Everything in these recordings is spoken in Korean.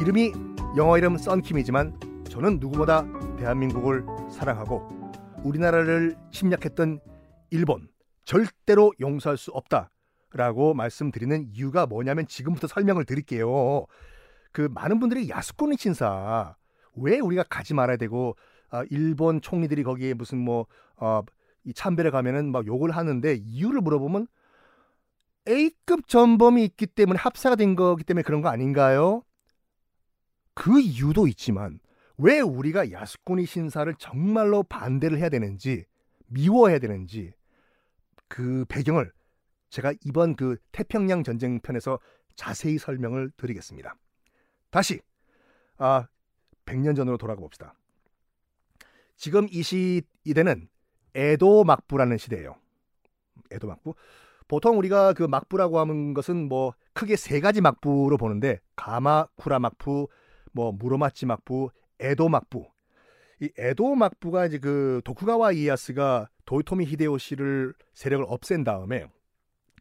이름이 영어 이름 썬킴이지만 저는 누구보다 대한민국을 사랑하고 우리나라를 침략했던 일본 절대로 용서할 수 없다라고 말씀드리는 이유가 뭐냐면 지금부터 설명을 드릴게요. 그 많은 분들이 야스쿠니 신사 왜 우리가 가지 말아야 되고 아, 일본 총리들이 거기에 무슨 뭐 어, 이 참배를 가면은 막 욕을 하는데 이유를 물어보면 A급 전범이 있기 때문에 합사가 된 거기 때문에 그런 거 아닌가요? 그 이유도 있지만 왜 우리가 야스쿠니 신사를 정말로 반대를 해야 되는지 미워해야 되는지 그 배경을 제가 이번 그 태평양 전쟁 편에서 자세히 설명을 드리겠습니다. 다시 아 100년 전으로 돌아가 봅시다. 지금 이 시대는 에도 막부라는 시대예요. 에도 막부. 보통 우리가 그 막부라고 하는 것은 뭐 크게 세 가지 막부로 보는데 가마쿠라 막부, 뭐 무로마치 막부, 에도 막부. 이 에도 막부가 이제 그 도쿠가와 이에야스가 도요토미 히데요시를 세력을 없앤 다음에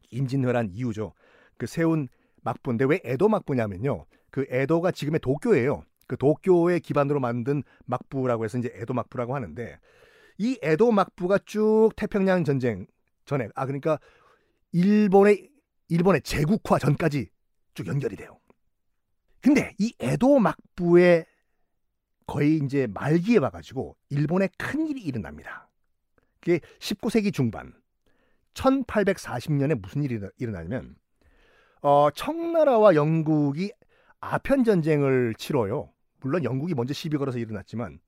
임진왜란 이후죠. 그 세운 막부인데 왜 에도 막부냐면요. 그 에도가 지금의 도쿄예요. 그 도쿄의 기반으로 만든 막부라고 해서 이제 에도 막부라고 하는데 이 에도 막부가 쭉 태평양 전쟁 전에 아 그러니까 일본의 일본의 제국화 전까지 쭉 연결이 돼요. 근데 이 에도 막부의 거의 이제 말기에 와가지고 일본에 큰 일이 일어납니다. 그게 19세기 중반 1840년에 무슨 일이 일어나냐면 어, 청나라와 영국이 아편 전쟁을 치러요. 물론 영국이 먼저 시비 걸어서 일어났지만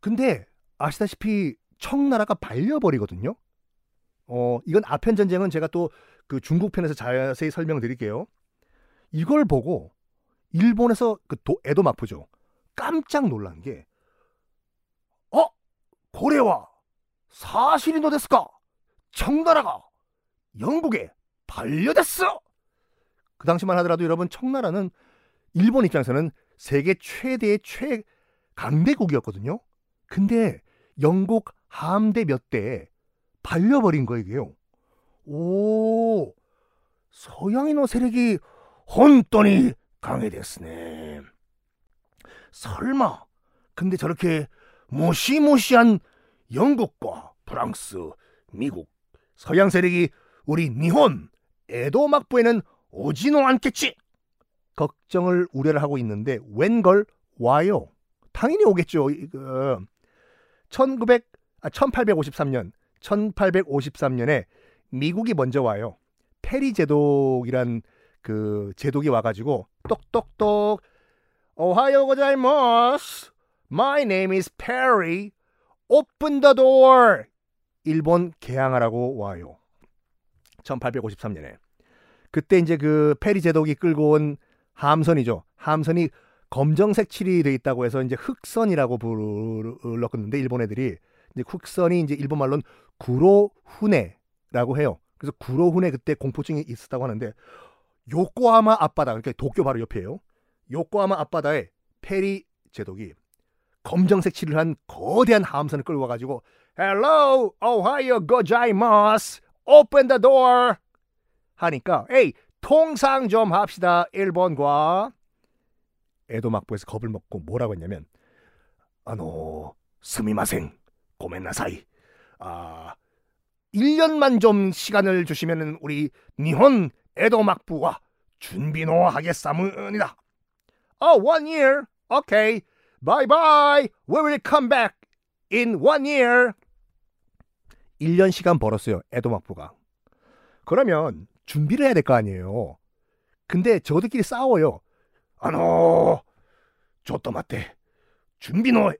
근데 아시다시피 청나라가 발려버리거든요. 어, 이건 아편 전쟁은 제가 또 그 중국 편에서 자세히 설명드릴게요. 이걸 보고 일본에서 그 도, 에도 마프죠. 깜짝 놀란 게 어? 고래와 사실이 노데스까? 청나라가 영국에 반려됐어. 그 당시만 하더라도 여러분 청나라는 일본 입장에서는 세계 최대의 최강대국이었거든요. 근데 영국 함대 몇 대에 발려버린 거예요. 오, 서양인의 세력이 혼돈이 강해됐으네. 설마, 근데 저렇게 무시무시한 영국과 프랑스, 미국, 서양 세력이 우리 니혼, 에도 막부에는 오지노 않겠지? 걱정을 우려를 하고 있는데 웬걸 와요. 당연히 오겠죠. 그 1900, 아, 1853년, 1853년에 미국이 먼저 와요. 페리 제독이란 그 제독이 와가지고 똑똑똑 오하요 고자이마스 My name is Perry. Open the door. 일본 개항하라고 와요. 1853년에. 그때 이제 그 페리 제독이 끌고 온 함선이죠. 함선이 검정색 칠이 돼 있다고 해서 이제 흑선이라고 불렀는데 일본 애들이. 이제 흑선이 이제 일본 말로는 구로후네라고 해요. 그래서 구로후네 그때 공포증이 있었다고 하는데 요코하마 앞바다 그러니까 도쿄 바로 옆이에요. 요코하마 앞바다에 페리 제독이 검정색 칠을 한 거대한 함선을 끌고 와가지고 Hello, Ohio gozaimasu. Open the door. 하니까 에이 통상 좀 합시다 일본과 에도 막부에서 겁을 먹고 뭐라고 했냐면 아노 스미마생 고멘나사이 아 1년만 좀 시간을 주시면 우리 니혼 에도 막부와 준비노 하겠사문이다. Oh, one year. Okay. Bye bye. We will come back in one year. 1년 시간 벌었어요. 에도 막부가. 그러면 준비를 해야 될 거 아니에요. 근데 저들끼리 싸워요. 아노, 좋또 맞대. 준비노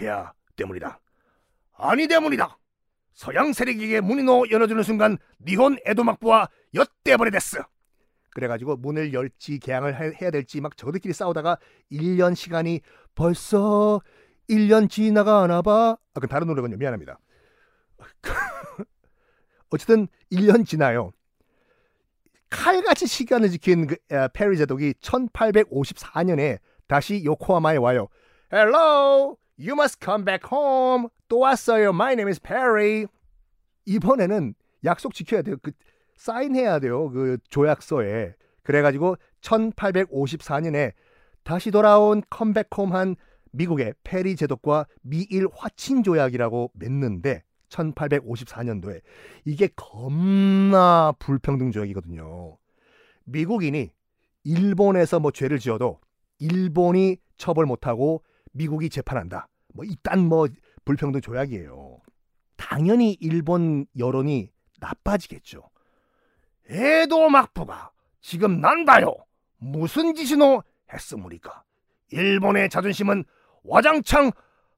해야 때문이다. 아니 때문이다. 서양 세력에게 문이노 열어주는 순간 니혼 에도 막부와 엿대버려 됐어. 그래가지고 문을 열지 개항을 해야 될지 막 저들끼리 싸우다가 1년 시간이 벌써 1년 지나가나 봐. 아, 그 다른 노래군요. 미안합니다. 어쨌든 1년 지나요. 칼같이 시간을 지킨 그, 아, 페리 제독이 1854년에 다시 요코하마에 와요. Hello, you must come back home. 또 왔어요. My name is Perry. 이번에는 약속 지켜야 돼요. 그 사인해야 돼요. 그 조약서에. 그래가지고 1854년에 다시 돌아온 컴백홈한 미국의 페리 제독과 미일 화친 조약이라고 맺는데 1854년도에 이게 겁나 불평등 조약이거든요. 미국인이 일본에서 뭐 죄를 지어도 일본이 처벌 못하고 미국이 재판한다. 뭐 이딴 뭐 불평등 조약이에요. 당연히 일본 여론이 나빠지겠죠. 에도 막부가 지금 난다요. 무슨 짓이노 했으무니까. 일본의 자존심은 와장창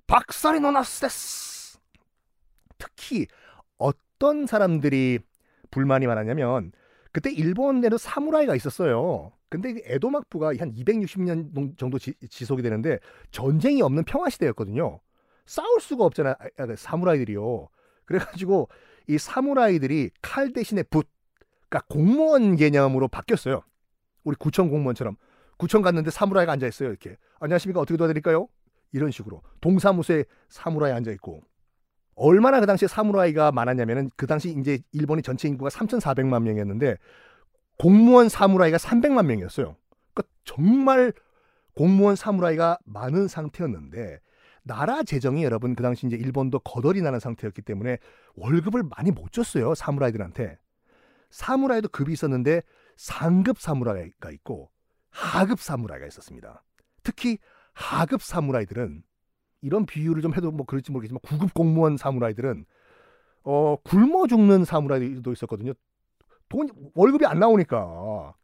박살이 나났스데스. 특히 어떤 사람들이 불만이 많았냐면 그때 일본에도 사무라이가 있었어요. 근데 에도 막부가 한 260년 정도 지, 속이 되는데 전쟁이 없는 평화 시대였거든요. 싸울 수가 없잖아. 요 아, 그 사무라이들이요. 그래가지고 이 사무라이들이 칼 대신에 붓, 그러니까 공무원 개념으로 바뀌었어요. 우리 구청 공무원처럼 구청 갔는데 사무라이가 앉아 있어요. 이렇게 안녕하십니까 어떻게 도와드릴까요? 이런 식으로 동사무소에 사무라이 앉아 있고 얼마나 그 당시에 사무라이가 많았냐면은 그 당시 이제 일본의 전체 인구가 3,400만 명이었는데 공무원 사무라이가 300만 명이었어요. 그러니까 정말 공무원 사무라이가 많은 상태였는데 나라 재정이 여러분 그 당시 이제 일본도 거덜이 나는 상태였기 때문에 월급을 많이 못 줬어요 사무라이들한테 사무라이도 급이 있었는데 상급 사무라이가 있고 하급 사무라이가 있었습니다. 특히 하급 사무라이들은 이런 비유를 좀 해도 뭐 그럴지 모르겠지만 구급 공무원 사무라이들은 어 굶어 죽는 사무라이도 있었거든요. 돈 월급이 안 나오니까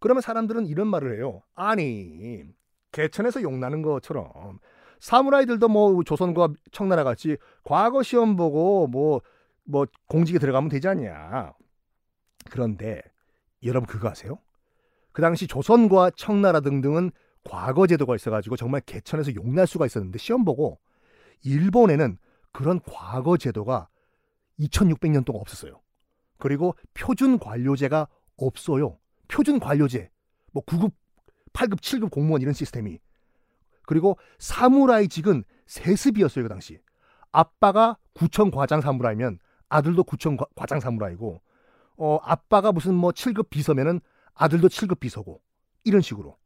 그러면 사람들은 이런 말을 해요. 아니 개천에서 용나는 것처럼 사무라이들도 뭐 조선과 청나라 같이 과거 시험 보고 뭐뭐 뭐 공직에 들어가면 되지 않냐. 그런데 여러분 그거 아세요? 그 당시 조선과 청나라 등등은 과거 제도가 있어가지고 정말 개천에서 용날 수가 있었는데 시험 보고 일본에는 그런 과거 제도가 2600년 동안 없었어요. 그리고 표준 관료제가 없어요. 표준 관료제. 뭐 9급, 8급, 7급 공무원 이런 시스템이. 그리고 사무라이직은 세습이었어요, 그 당시. 아빠가 구청 과장 사무라이면 아들도 구청 과장 사무라이고 어 아빠가 무슨 뭐 7급 비서면은 아들도 7급 비서고 이런 식으로.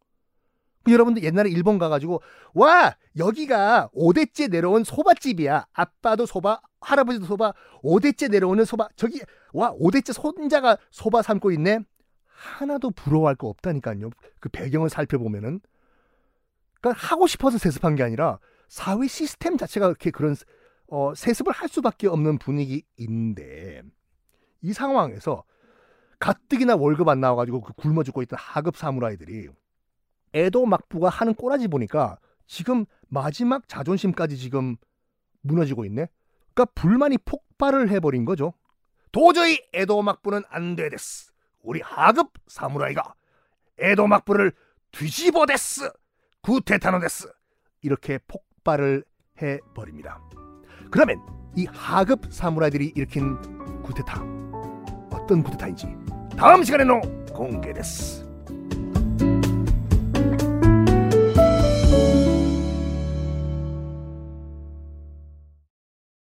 그 여러분들 옛날에 일본 가가지고 와 여기가 5대째 내려온 소바집이야. 아빠도 소바, 할아버지도 소바, 5대째 내려오는 소바. 저기 와 5대째 손자가 소바 삶고 있네. 하나도 부러워할 거 없다니까요. 그 배경을 살펴보면은 그러니까 하고 싶어서 세습한 게 아니라 사회 시스템 자체가 그렇게 그런 어, 세습을 할 수밖에 없는 분위기인데 이 상황에서 가뜩이나 월급 안 나와가지고 그 굶어 죽고 있던 하급 사무라이들이 에도 막부가 하는 꼬라지 보니까 지금 마지막 자존심까지 지금 무너지고 있네. 그러니까 불만이 폭발을 해버린 거죠. 도저히 에도 막부는 안 되데스. 우리 하급 사무라이가 에도 막부를 뒤집어댔스. 구테타노데스 이렇게 폭발을 해버립니다. 그러면 이 하급 사무라이들이 일으킨 구테타 어떤 구테타인지 다음 시간에는 공개됐스.